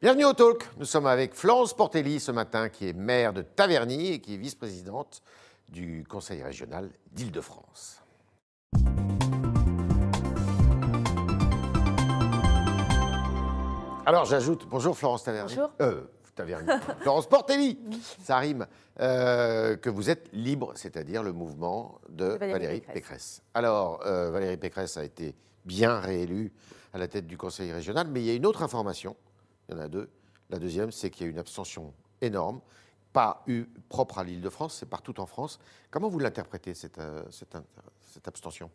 Bienvenue au Talk. Nous sommes avec Florence Portelli ce matin, qui est maire de Taverny et qui est vice-présidente du Conseil régional d'Île-de-France. Alors j'ajoute, bonjour Florence Taverny. Bonjour. Euh, Taverny. Florence Portelli, ça rime, euh, que vous êtes libre, c'est-à-dire le mouvement de Valérie Valérie, Pécresse. Pécresse. Alors, euh, Valérie Pécresse a été bien réélue à la tête du Conseil régional, mais il y a une autre information, il y en a deux. La deuxième, c'est qu'il y a une abstention énorme, pas propre à l'Île-de-France, c'est partout en France. Comment vous l'interprétez, cette, euh, cette abstention?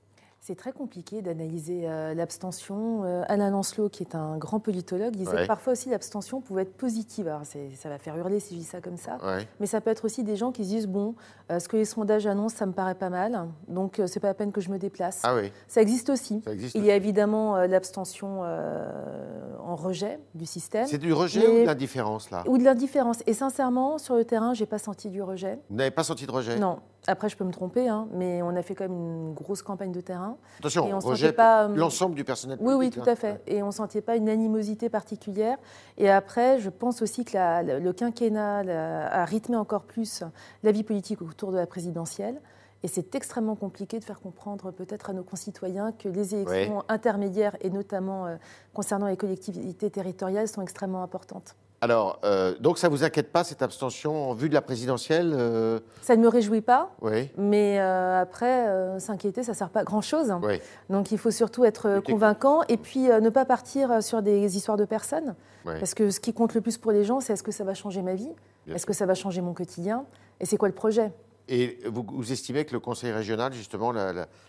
C'est très compliqué d'analyser euh, l'abstention. Euh, Alain Lancelot, qui est un grand politologue, disait Ouais. que parfois aussi l'abstention pouvait être positive. Alors ça va faire hurler si je dis ça comme ça. Ouais. Mais ça peut être aussi des gens qui se disent bon, euh, ce que les sondages annoncent, ça me paraît pas mal, donc c'est pas la peine que je me déplace. Ah oui, Ça existe aussi. ça existe. Il y a évidemment l'abstention en rejet du système C'est du rejet Mais- ou de l'indifférence, là? Ou de l'indifférence. Et sincèrement, sur le terrain, j'ai pas senti du rejet. Vous n'avez pas senti de rejet? Non. Après, je peux me tromper, hein, mais on a fait quand même une grosse campagne de terrain. Attention, Et on pas, euh, l'ensemble du personnel Oui, oui, tout hein. à fait. Et on ne sentait pas une animosité particulière. Et après, je pense aussi que la- le quinquennat la- a rythmé encore plus la vie politique autour de la présidentielle. Et c'est extrêmement compliqué de faire comprendre peut-être à nos concitoyens que les élections intermédiaires, et notamment euh, concernant les collectivités territoriales, sont extrêmement importantes. Alors, euh, donc ça vous inquiète pas, cette abstention en vue de la présidentielle euh, Ça ne me réjouit pas, Oui, mais euh, après, s'inquiéter, ça ne sert pas à grand-chose. oui. Donc il faut surtout être convaincant et puis ne pas partir sur des histoires de personnes. oui. Parce que ce qui compte le plus pour les gens, c'est est-ce que ça va changer ma vie? Est-ce que ça va changer mon quotidien? Et c'est quoi le projet? Et vous, vous estimez que le Conseil régional, justement,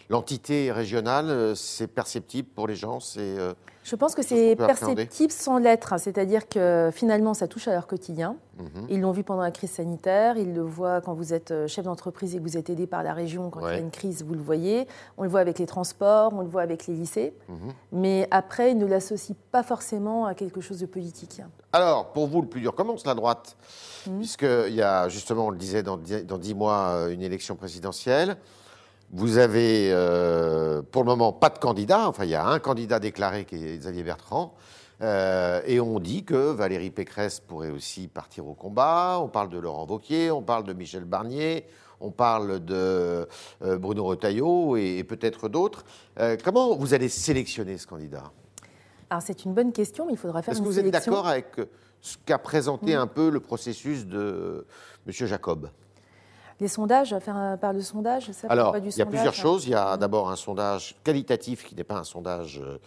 l'entité régionale, c'est perceptible pour les gens? C'est, Je pense que c'est perceptible sans l'être. C'est-à-dire que finalement, ça touche à leur quotidien. mhm. Ils l'ont vu pendant la crise sanitaire, ils le voient quand vous êtes euh, chef d'entreprise et que vous êtes aidé par la région. Quand il y a une crise, vous le voyez. On le voit avec les transports, on le voit avec les lycées. Mhm. Mais après, ils ne l'associent pas forcément à quelque chose de politique. Alors, pour vous, le plus dur commence la droite, Mhm. puisqu'il y a, justement, on le disait, dans dix, dans dix mois, euh, une élection présidentielle. Vous avez, euh, pour le moment, pas de candidat. Enfin, il y a un candidat déclaré qui est Xavier Bertrand. Euh, et on dit que Valérie Pécresse pourrait aussi partir au combat. On parle de Laurent Wauquiez, on parle de Michel Barnier, on parle de euh, Bruno Retailleau et, et peut-être d'autres. Comment vous allez sélectionner ce candidat? Alors c'est une bonne question, mais il faudra faire Est-ce une que vous êtes sélection. d'accord avec ce qu'a présenté un peu le processus de M. Jacob? Les sondages, faire un- par le sondage, ça Alors, pas du il y a sondage. plusieurs choses. Il y a Mm. d'abord un sondage qualitatif qui n'est pas un sondage euh,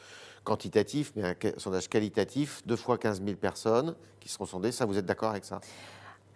quantitatif, mais un sondage qualitatif, deux fois 15 000 personnes qui seront sondées. Ça, vous êtes d'accord avec ça?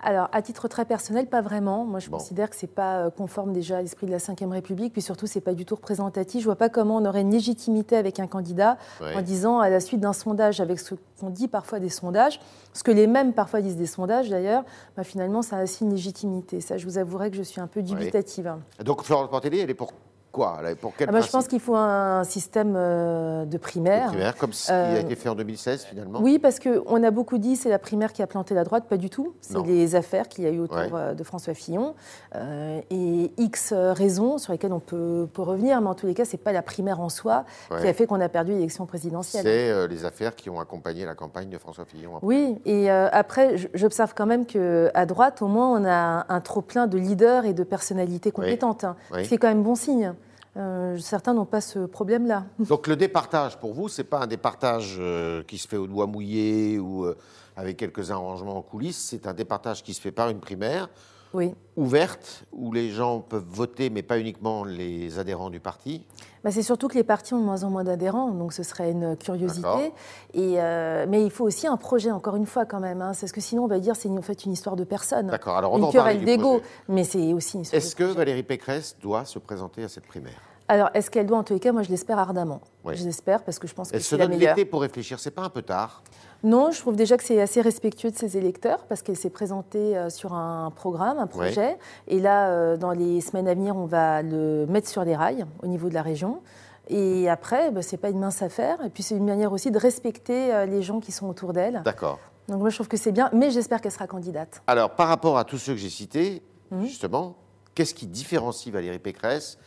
Alors, à titre très personnel, pas vraiment. Moi, je Bon. considère que c'est pas euh, conforme déjà à l'esprit de la Ve République, puis surtout, c'est pas du tout représentatif. Je vois pas comment on aurait une légitimité avec un candidat Ouais. en disant, à la suite d'un sondage, avec ce qu'on dit parfois des sondages, ce que les mêmes parfois disent des sondages d'ailleurs, bah, finalement, ça a aussi une légitimité. Ça, je vous avouerai que je suis un peu dubitative. Donc, Florence Portelli, elle est pour quoi pour quel Ah bah, je pense qu'il faut un système euh, de De primaire. primaire, comme ce qui a Euh, été fait en 2016, finalement Oui, parce qu'on a beaucoup dit c'est la primaire qui a planté la droite, pas du tout. C'est les affaires qu'il y a eu autour Ouais. euh, de François Fillon euh, et X raisons sur lesquelles on peut, peut revenir, mais en tous les cas, c'est pas la primaire en soi qui a fait qu'on a perdu l'élection présidentielle. C'est euh, les affaires qui ont accompagné la campagne de François Fillon. Oui, et après, j'observe quand même qu'à droite, au moins, on a un trop-plein de leaders et de personnalités compétentes, hein, Oui. ce qui est quand même bon signe. Euh, certains n'ont pas ce problème-là. Donc le départage, pour vous, c'est pas un départage euh, qui se fait au doigt mouillé ou euh, avec quelques arrangements en coulisses, c'est un départage qui se fait par une primaire Oui. ouverte, où les gens peuvent voter, mais pas uniquement les adhérents du parti. Bah, c'est surtout que les partis ont de moins en moins d'adhérents, donc ce serait une curiosité. Et, euh, mais il faut aussi un projet, encore une fois, quand même. Hein, c'est ce que sinon, on va dire c'est en fait une histoire de personne. D'accord, alors on Une querelle d'ego, mais c'est aussi une histoire Est-ce que projet. Valérie Pécresse doit se présenter à cette primaire? Alors, est-ce qu'elle doit, en tous les cas, moi je l'espère ardemment. Oui. Je l'espère parce que je pense que Elle se c'est la donne meilleure. l'été pour réfléchir, c'est pas un peu tard? Non, je trouve déjà que c'est assez respectueux de ses électeurs parce qu'elle s'est présentée euh, sur un programme, un projet. Et là, euh, dans les semaines à venir, on va le mettre sur les rails au niveau de la région. Et après, bah, c'est pas une mince affaire. Et puis c'est une manière aussi de respecter euh, les gens qui sont autour d'elle. D'accord. Donc moi, je trouve que c'est bien, mais j'espère qu'elle sera candidate. Alors, par rapport à tous ceux que j'ai cités, Mhm. justement, qu'est-ce qui différencie Valérie Pécresse?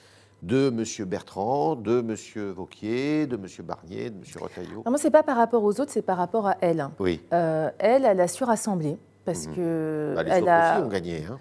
De M. Bertrand, de M. Vauquier, de M. Barnier, de M. Retailleau Moi, ce n'est pas par rapport aux autres, c'est par rapport à elle. Oui. Euh, elle, elle a su rassembler. Parce Mhm. que Bah, les elle autres a... aussi ont gagné. hein.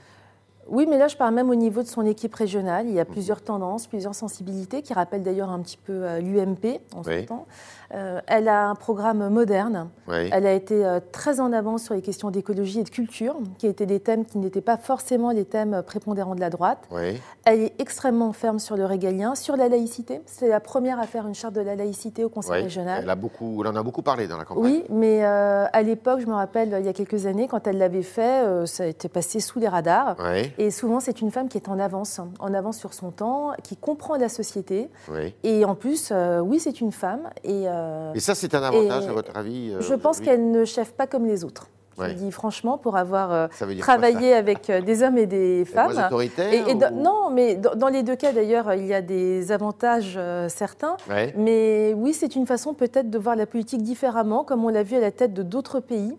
Oui, mais là, je parle même au niveau de son équipe régionale. Mhm. Il y a plusieurs tendances, plusieurs sensibilités qui rappellent d'ailleurs un petit peu l'UMP en Oui. ce temps. Euh, elle a un programme moderne. Oui. Elle a été euh, très en avance sur les questions d'écologie et de culture, qui étaient des thèmes qui n'étaient pas forcément les thèmes prépondérants de la droite. Oui. Elle est extrêmement ferme sur le régalien, sur la laïcité. C'est la première à faire une charte de la laïcité au Conseil régional. Elle, a beaucoup, elle en a beaucoup parlé dans la campagne. Oui, mais euh, à l'époque, je me rappelle, il y a quelques années, quand elle l'avait fait, euh, ça a été passé sous les radars. Oui. Et souvent, c'est une femme qui est en avance, en avance sur son temps, qui comprend la société. oui. Et en plus, euh, oui, c'est une femme. Et, euh, Et ça, c'est un avantage, à votre avis euh, je pense qu'elle ne cheffe pas comme les autres. Je Ouais. dis franchement, pour avoir euh, quoi, travaillé avec euh, des hommes et des femmes. autoritaire Et, et ou- non, mais dans, dans les deux cas, d'ailleurs, il y a des avantages euh, certains. Ouais. Mais oui, c'est une façon peut-être de voir la politique différemment, comme on l'a vu à la tête de d'autres pays.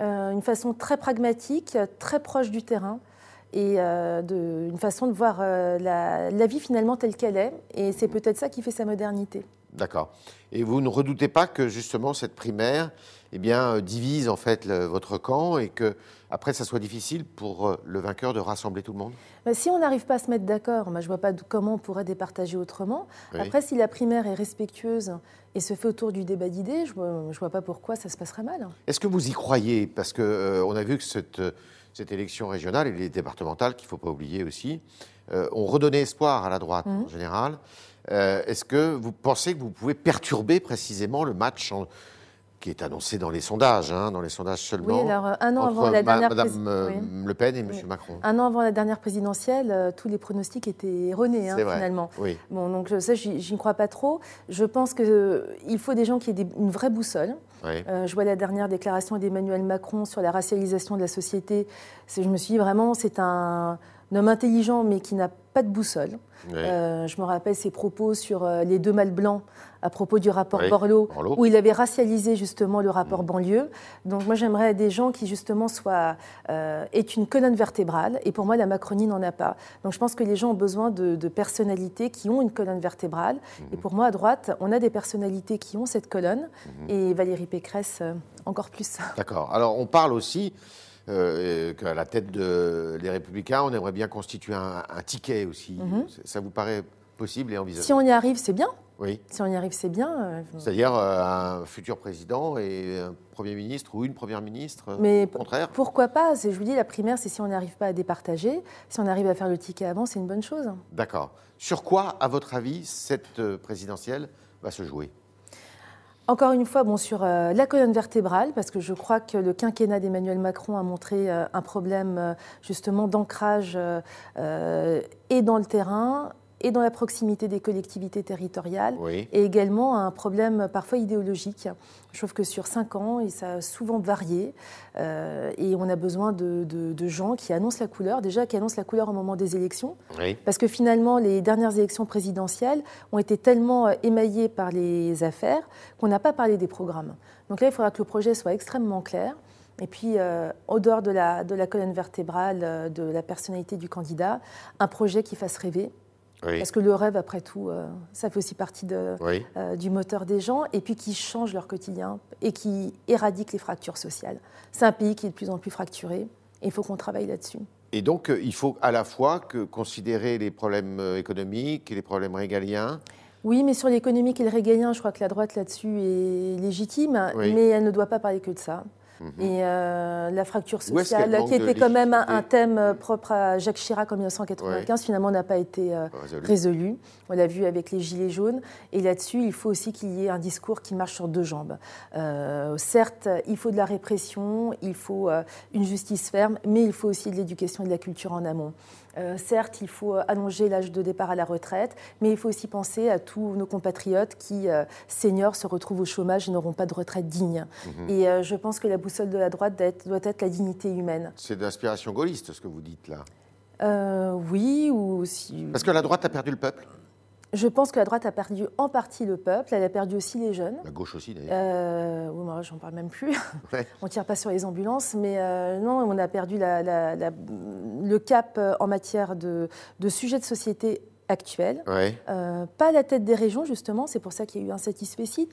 Une façon très pragmatique, très proche du terrain. Et euh, de- une façon de voir euh, la, la vie finalement telle qu'elle est. Et c'est peut-être ça qui fait sa modernité. D'accord. Et vous ne redoutez pas que justement cette primaire eh bien, euh, divise en fait le- votre camp et que après ça soit difficile pour euh, le vainqueur de rassembler tout le monde? Mais si on n'arrive pas à se mettre d'accord, je ne vois pas comment on pourrait départager autrement. Oui. Après, si la primaire est respectueuse et se fait autour du débat d'idées, je ne vois, pas pourquoi ça se passerait mal. Est-ce que vous y croyez? Parce qu'on on a vu que cette, euh, cette élection régionale et les départementales, qu'il ne faut pas oublier aussi, euh, ont redonné espoir à la droite Mhm. en général. Euh, Est-ce que vous pensez que vous pouvez perturber précisément le match en- qui est annoncé dans les sondages, hein, dans les sondages seulement Oui, alors euh, un an avant la dernière Madame euh, oui. Le Pen et. Oui. Macron Un an avant la dernière présidentielle, euh, tous les pronostics étaient erronés hein, finalement. Oui. Bon, donc ça, j'y crois pas trop. Je pense qu'il faut des gens qui aient des- une vraie boussole. Euh, je vois la dernière déclaration d'Emmanuel Macron sur la racialisation de la société. Je me suis dit vraiment, c'est un, un homme intelligent mais qui n'a pas de boussole. oui. Euh, je me rappelle ses propos sur euh, les deux mâles blancs à propos du rapport Oui, Borloo, Borloo. où il avait racialisé justement le rapport Mm. banlieue. Donc moi j'aimerais des gens qui justement soient euh, aient une colonne vertébrale. Et pour moi la Macronie n'en a pas. Donc je pense que les gens ont besoin de, de personnalités qui ont une colonne vertébrale. Et Mhm. pour moi à droite on a des personnalités qui ont cette colonne. Mhm. Et Valérie Pécresse euh, encore plus. D'accord. Alors, on parle aussi euh, qu'à la tête de- des Républicains, on aimerait bien constituer un, un ticket aussi. Mhm. Ça- Ça vous paraît possible et envisageable? Si on y arrive c'est bien. Oui. Si on y arrive c'est bien. Euh, C'est-à-dire euh, un futur président et un Premier ministre ou une Première ministre Mais Au contraire? Pourquoi pas? C'est- Je vous dis, la primaire, c'est si on n'arrive pas à départager. Si on arrive à faire le ticket avant, c'est une bonne chose. D'accord. Sur quoi, à votre avis, cette présidentielle va se jouer? Encore une fois, bon, sur euh, la colonne vertébrale, parce que je crois que le quinquennat d'Emmanuel Macron a montré euh, un problème euh, justement d'ancrage et dans le terrain et dans la proximité des collectivités territoriales. Oui. et également un problème parfois idéologique. Je trouve que sur cinq ans, et ça a souvent varié, euh, et on a besoin de, de- de gens qui annoncent la couleur, déjà qui annoncent la couleur au moment des élections, Oui. parce que finalement, les dernières élections présidentielles ont été tellement euh, émaillées par les affaires qu'on n'a pas parlé des programmes. Donc là, il faudra que le projet soit extrêmement clair. Et puis, euh, au dehors de la, de la colonne vertébrale, euh, de la personnalité du candidat, un projet qui fasse rêver. Oui. Parce que le rêve, après tout, euh, ça fait aussi partie de, Oui. euh, du moteur des gens, et puis qui change leur quotidien et qui éradique les fractures sociales. C'est un pays qui est de plus en plus fracturé, et il faut qu'on travaille là-dessus. Et donc, euh, il faut à la fois que considérer les problèmes économiques et les problèmes régaliens. Oui, mais sur l'économique et le régalien, je crois que la droite là-dessus est légitime, Oui. mais elle ne doit pas parler que de ça. Mhm. Et euh, la fracture sociale, qui était quand même un, thème euh, propre à Jacques Chirac en 1995, finalement n'a pas été euh, Résolu. résolu. On l'a vu avec les Gilets jaunes. Et là-dessus, il faut aussi qu'il y ait un discours qui marche sur deux jambes. Euh, certes, il faut de la répression, il faut une justice ferme, mais il faut aussi de l'éducation et de la culture en amont. Euh, certes, il faut euh, allonger l'âge de départ à la retraite, mais il faut aussi penser à tous nos compatriotes qui, euh, seniors, se retrouvent au chômage et n'auront pas de retraite digne. Mhm. Et euh, je pense que la boussole de la droite doit être, doit être la dignité humaine. C'est d'inspiration gaulliste, ce que vous dites là. Oui, ou si. Parce que la droite a perdu le peuple. Je pense que la droite a perdu en partie le peuple, elle a perdu aussi les jeunes. La gauche aussi, d'ailleurs. Euh, oui, moi, j'en parle même plus. Ouais. on tire pas sur les ambulances, mais euh, non, on a perdu la- la- la- le cap euh, en matière de, de sujets de société actuelle, Ouais. euh, pas à la tête des régions justement, c'est pour ça qu'il y a eu un satisfecit,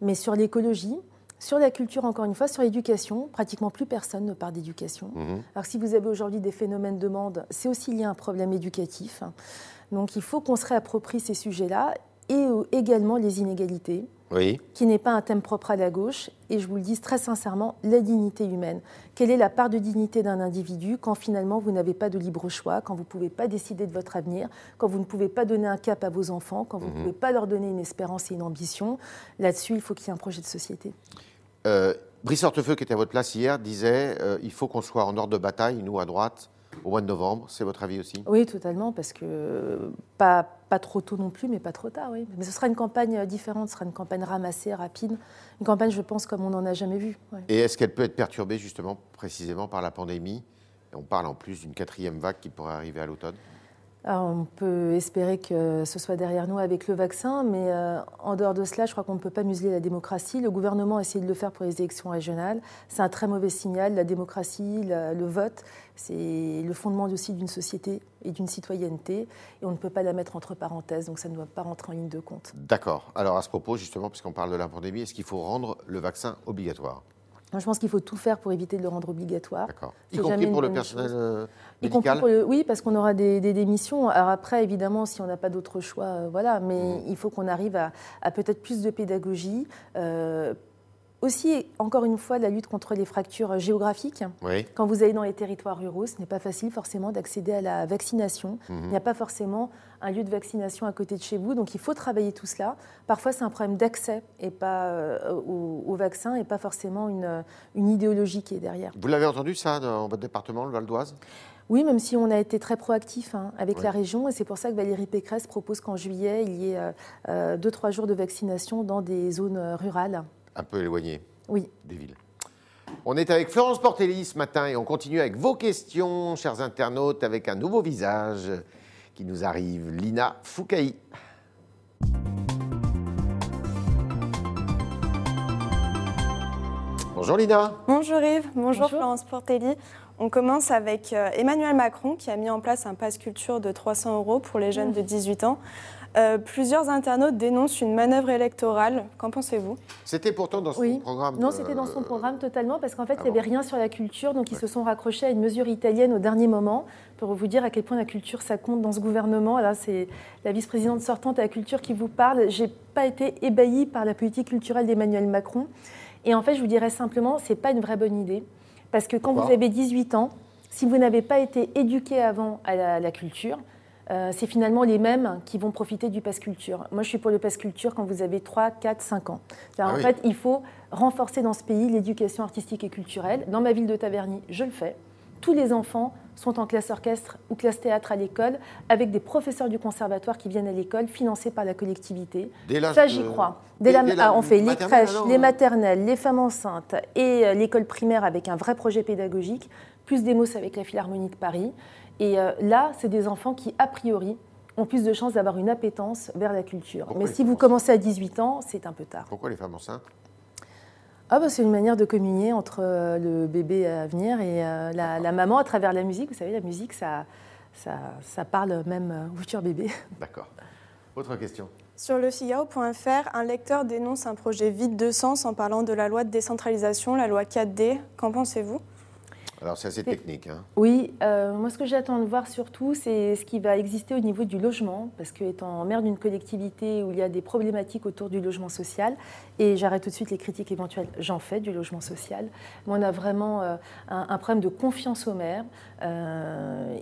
mais sur l'écologie, sur la culture encore une fois, sur l'éducation, pratiquement plus personne ne parle d'éducation. Mhm. Alors si vous avez aujourd'hui des phénomènes de demande, c'est aussi lié à un problème éducatif. Donc il faut qu'on se réapproprie ces sujets-là et également les inégalités Oui. qui n'est pas un thème propre à la gauche, et je vous le dis très sincèrement, la dignité humaine. Quelle est la part de dignité d'un individu quand finalement vous n'avez pas de libre choix, quand vous ne pouvez pas décider de votre avenir, quand vous ne pouvez pas donner un cap à vos enfants, quand vous ne pouvez pas leur donner une espérance et une ambition? Là-dessus, il faut qu'il y ait un projet de société. Euh, Brice Hortefeux, qui était à votre place hier, disait euh, il faut qu'on soit en ordre de bataille, nous à droite, au mois de novembre. C'est votre avis aussi? Oui, totalement, parce que euh, pas, pas trop tôt non plus, mais pas trop tard, oui. Mais ce sera une campagne euh, différente, ce sera une campagne ramassée, rapide, une campagne, je pense, comme on n'en a jamais vu. ouais. Et est-ce qu'elle peut être perturbée justement, précisément, par la pandémie? On parle en plus d'une quatrième vague qui pourrait arriver à l'automne. On peut espérer que ce soit derrière nous avec le vaccin, mais euh, en dehors de cela, je crois qu'on ne peut pas museler la démocratie. Le gouvernement a essayé de le faire pour les élections régionales. C'est un très mauvais signal. La démocratie, le vote, c'est le fondement aussi d'une société et d'une citoyenneté, et on ne peut pas la mettre entre parenthèses, donc ça ne doit pas rentrer en ligne de compte. D'accord. Alors à ce propos, justement, puisqu'on parle de la pandémie, est-ce qu'il faut rendre le vaccin obligatoire? Je pense qu'il faut tout faire pour éviter de le rendre obligatoire. D'accord. Y compris pour le personnel euh, médical pour le- oui, parce qu'on aura des, des démissions. Alors après, évidemment, si on n'a pas d'autre choix, euh, voilà. Mais Mm. il faut qu'on arrive à, à peut-être plus de pédagogie. Euh, aussi, encore une fois, la lutte contre les fractures géographiques. Oui. Quand vous allez dans les territoires ruraux, ce n'est pas facile forcément d'accéder à la vaccination. Mhm. Il n'y a pas forcément un lieu de vaccination à côté de chez vous, donc il faut travailler tout cela. Parfois, c'est un problème d'accès et pas euh, au, au vaccin et pas forcément une, une idéologie qui est derrière. Vous l'avez entendu ça dans votre département, le Val d'Oise Oui, même si on a été très proactif hein, avec Ouais. la région, et c'est pour ça que Valérie Pécresse propose qu'en juillet, il y ait euh, euh, deux, trois jours de vaccination dans des zones euh, rurales. Un peu éloigné Oui. des villes. On est avec Florence Portelli ce matin et on continue avec vos questions, chers internautes, avec un nouveau visage qui nous arrive, Lina Foukaï. Bonjour Lina. Bonjour Yves, bonjour, Bonjour. Florence Portelli. On commence avec euh, Emmanuel Macron qui a mis en place un pass culture de 300 euros pour les jeunes de 18 ans. Euh, plusieurs internautes dénoncent une manœuvre électorale. Qu'en pensez-vous? C'était pourtant dans son Oui. programme. Non, c'était dans son euh, programme totalement, parce qu'en fait, ah il n'y avait bon rien sur la culture, donc ils se sont raccrochés à une mesure italienne au dernier moment pour vous dire à quel point la culture, ça compte dans ce gouvernement. Là, c'est la vice-présidente sortante à la culture qui vous parle. J'ai pas été ébahie par la politique culturelle d'Emmanuel Macron. Et en fait, je vous dirais simplement, c'est pas une vraie bonne idée, parce que quand Pourquoi vous avez 18 ans, si vous n'avez pas été éduqué avant à la, la culture, euh, c'est finalement les mêmes qui vont profiter du pass culture. Moi, je suis pour le pass culture quand vous avez 3, 4, 5 ans. Ah en oui. fait, il faut renforcer dans ce pays l'éducation artistique et culturelle. Dans ma ville de Taverny, je le fais. Tous les enfants sont en classe orchestre ou classe théâtre à l'école, avec des professeurs du conservatoire qui viennent à l'école, financés par la collectivité. Dès Ça, j'y crois. Dès la- dès la ah, on fait les crèches, alors, les euh, maternelles, les femmes enceintes et euh, l'école primaire avec un vrai projet pédagogique, plus des mots avec la Philharmonie de Paris. Et euh, là, c'est des enfants qui, a priori, ont plus de chances d'avoir une appétence vers la culture. Pourquoi Mais si vous commencez à 18 ans, c'est un peu tard. Pourquoi les femmes enceintes? Ah bah, c'est une manière de communier entre euh, le bébé à venir et euh, la, la maman à travers la musique. Vous savez, la musique, ça, ça, ça parle même au futur bébé. D'accord. Autre question. Sur le Figaro.fr, un lecteur dénonce un projet vide de sens en parlant de la loi de décentralisation, la loi 4D. Qu'en pensez-vous? Alors c'est assez technique. hein. Oui, euh, moi ce que j'attends de voir surtout, c'est ce qui va exister au niveau du logement, parce que étant maire d'une collectivité où il y a des problématiques autour du logement social, et j'arrête tout de suite les critiques éventuelles, j'en fais du logement social, mais on a vraiment euh, un, un problème de confiance au maire. Euh,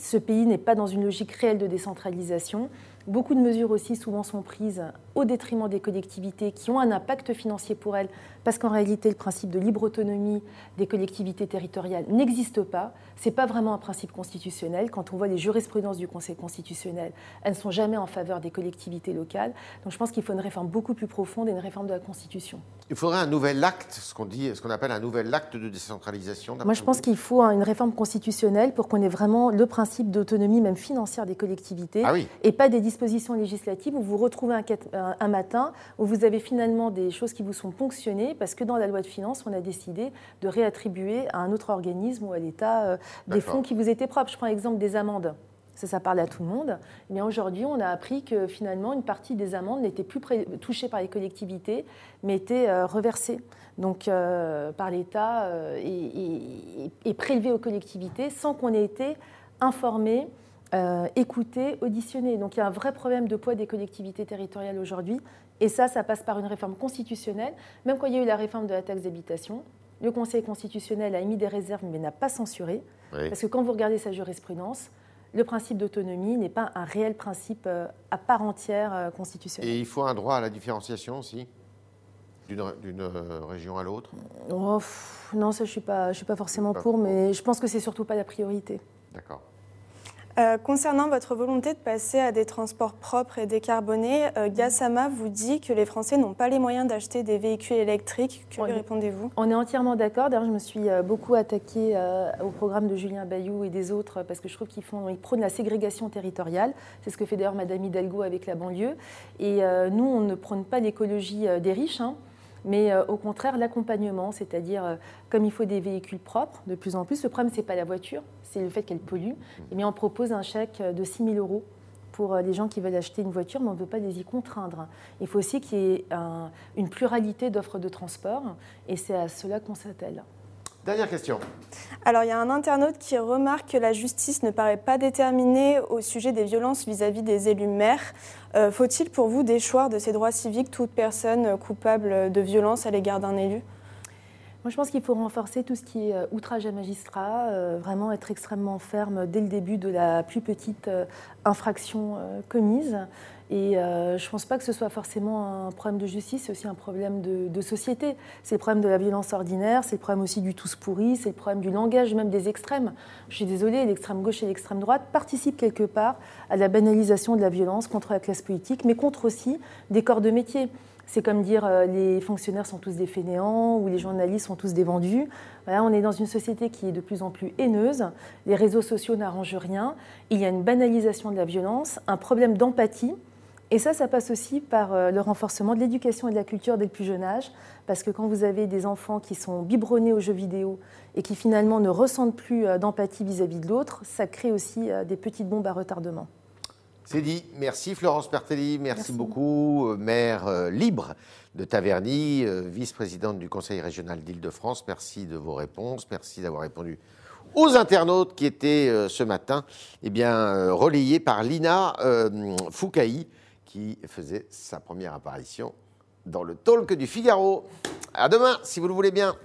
ce pays n'est pas dans une logique réelle de décentralisation. Beaucoup de mesures aussi souvent sont prises au détriment des collectivités qui ont un impact financier pour elles, parce qu'en réalité le principe de libre autonomie des collectivités territoriales n'existe pas. C'est pas vraiment un principe constitutionnel. Quand on voit les jurisprudences du Conseil constitutionnel, elles ne sont jamais en faveur des collectivités locales. Donc je pense qu'il faut une réforme beaucoup plus profonde et une réforme de la Constitution. Il faudrait un nouvel acte, ce qu'on dit, ce qu'on appelle un nouvel acte de décentralisation. Moi, je pense qu'il faut une réforme constitutionnelle pour qu'on ait vraiment le principe d'autonomie, même financière, des collectivités. Ah oui. et pas des dispositions législatives où vous vous retrouvez un, un- matin où vous avez finalement des choses qui vous sont ponctionnées parce que dans la loi de finances, on a décidé de réattribuer à un autre organisme ou à l'État euh, des fonds qui vous étaient propres. Je prends l'exemple des amendes. ça, ça parle à tout le monde. Mais aujourd'hui, on a appris que finalement, une partie des amendes n'était plus touchée par les collectivités, mais était euh, reversée donc, euh, par l'État euh, et, et, prélevée aux collectivités sans qu'on ait été informé, écouté, auditionné. Donc il y a un vrai problème de poids des collectivités territoriales aujourd'hui. Et ça, ça passe par une réforme constitutionnelle. Même quand il y a eu la réforme de la taxe d'habitation, le Conseil constitutionnel a émis des réserves mais n'a pas censuré. Parce que quand vous regardez sa jurisprudence, le principe d'autonomie n'est pas un réel principe euh, à part entière euh, constitutionnel. Et il faut un droit à la différenciation aussi d'une euh, région à l'autre? Oh, Non, ça je ne suis, pas, je suis pas forcément pour, mais je pense que c'est surtout pas la priorité. D'accord. Euh, concernant votre volonté de passer à des transports propres et décarbonés, euh, Gassama vous dit que les Français n'ont pas les moyens d'acheter des véhicules électriques. Que lui répondez-vous? On est entièrement d'accord. D'ailleurs, je me suis euh, beaucoup attaquée au programme de Julien Bayou et des autres parce que je trouve qu'ils font, ils prônent la ségrégation territoriale. C'est ce que fait d'ailleurs Madame Hidalgo avec la banlieue. Et nous, on ne prône pas l'écologie des riches. Hein mais au contraire l'accompagnement, c'est-à-dire comme il faut des véhicules propres de plus en plus. Le problème, ce n'est pas la voiture, c'est le fait qu'elle pollue. Et on propose un chèque de 6 000 euros pour euh, les gens qui veulent acheter une voiture, mais on ne veut pas les y contraindre. Il faut aussi qu'il y ait une pluralité d'offres de transport, et c'est à cela qu'on s'attelle. Dernière question. Alors, il y a un internaute qui remarque que la justice ne paraît pas déterminée au sujet des violences vis-à-vis des élus maires. Euh, faut-il pour vous déchoir de ses droits civiques toute personne coupable de violence à l'égard d'un élu? Moi, je pense qu'il faut renforcer tout ce qui est euh, outrage à magistrat, euh, vraiment être extrêmement ferme dès le début de la plus petite euh, infraction commise. Et je ne pense pas que ce soit forcément un problème de justice, c'est aussi un problème de, société. C'est le problème de la violence ordinaire, c'est le problème aussi du tous pourri, c'est le problème du langage même des extrêmes. Je suis désolée, l'extrême gauche et l'extrême droite participent quelque part à la banalisation de la violence contre la classe politique, mais contre aussi des corps de métier. C'est comme dire euh, les fonctionnaires sont tous des fainéants ou les journalistes sont tous des vendus. Voilà, on est dans une société qui est de plus en plus haineuse. Les réseaux sociaux n'arrangent rien. Il y a une banalisation de la violence, un problème d'empathie. Et ça, ça passe aussi par euh, le renforcement de l'éducation et de la culture dès le plus jeune âge. Parce que quand vous avez des enfants qui sont biberonnés aux jeux vidéo et qui finalement ne ressentent plus euh, d'empathie vis-à-vis de l'autre, ça crée aussi des petites bombes à retardement. C'est dit. Merci Florence Pertelli, merci, beaucoup, euh, maire euh, libre de Taverny, euh, vice-présidente du Conseil régional d'Île-de-France. Merci de vos réponses, merci d'avoir répondu aux internautes qui étaient ce matin eh bien, relayés par Lina Foucaï, qui faisait sa première apparition dans le talk du Figaro. À demain, si vous le voulez bien.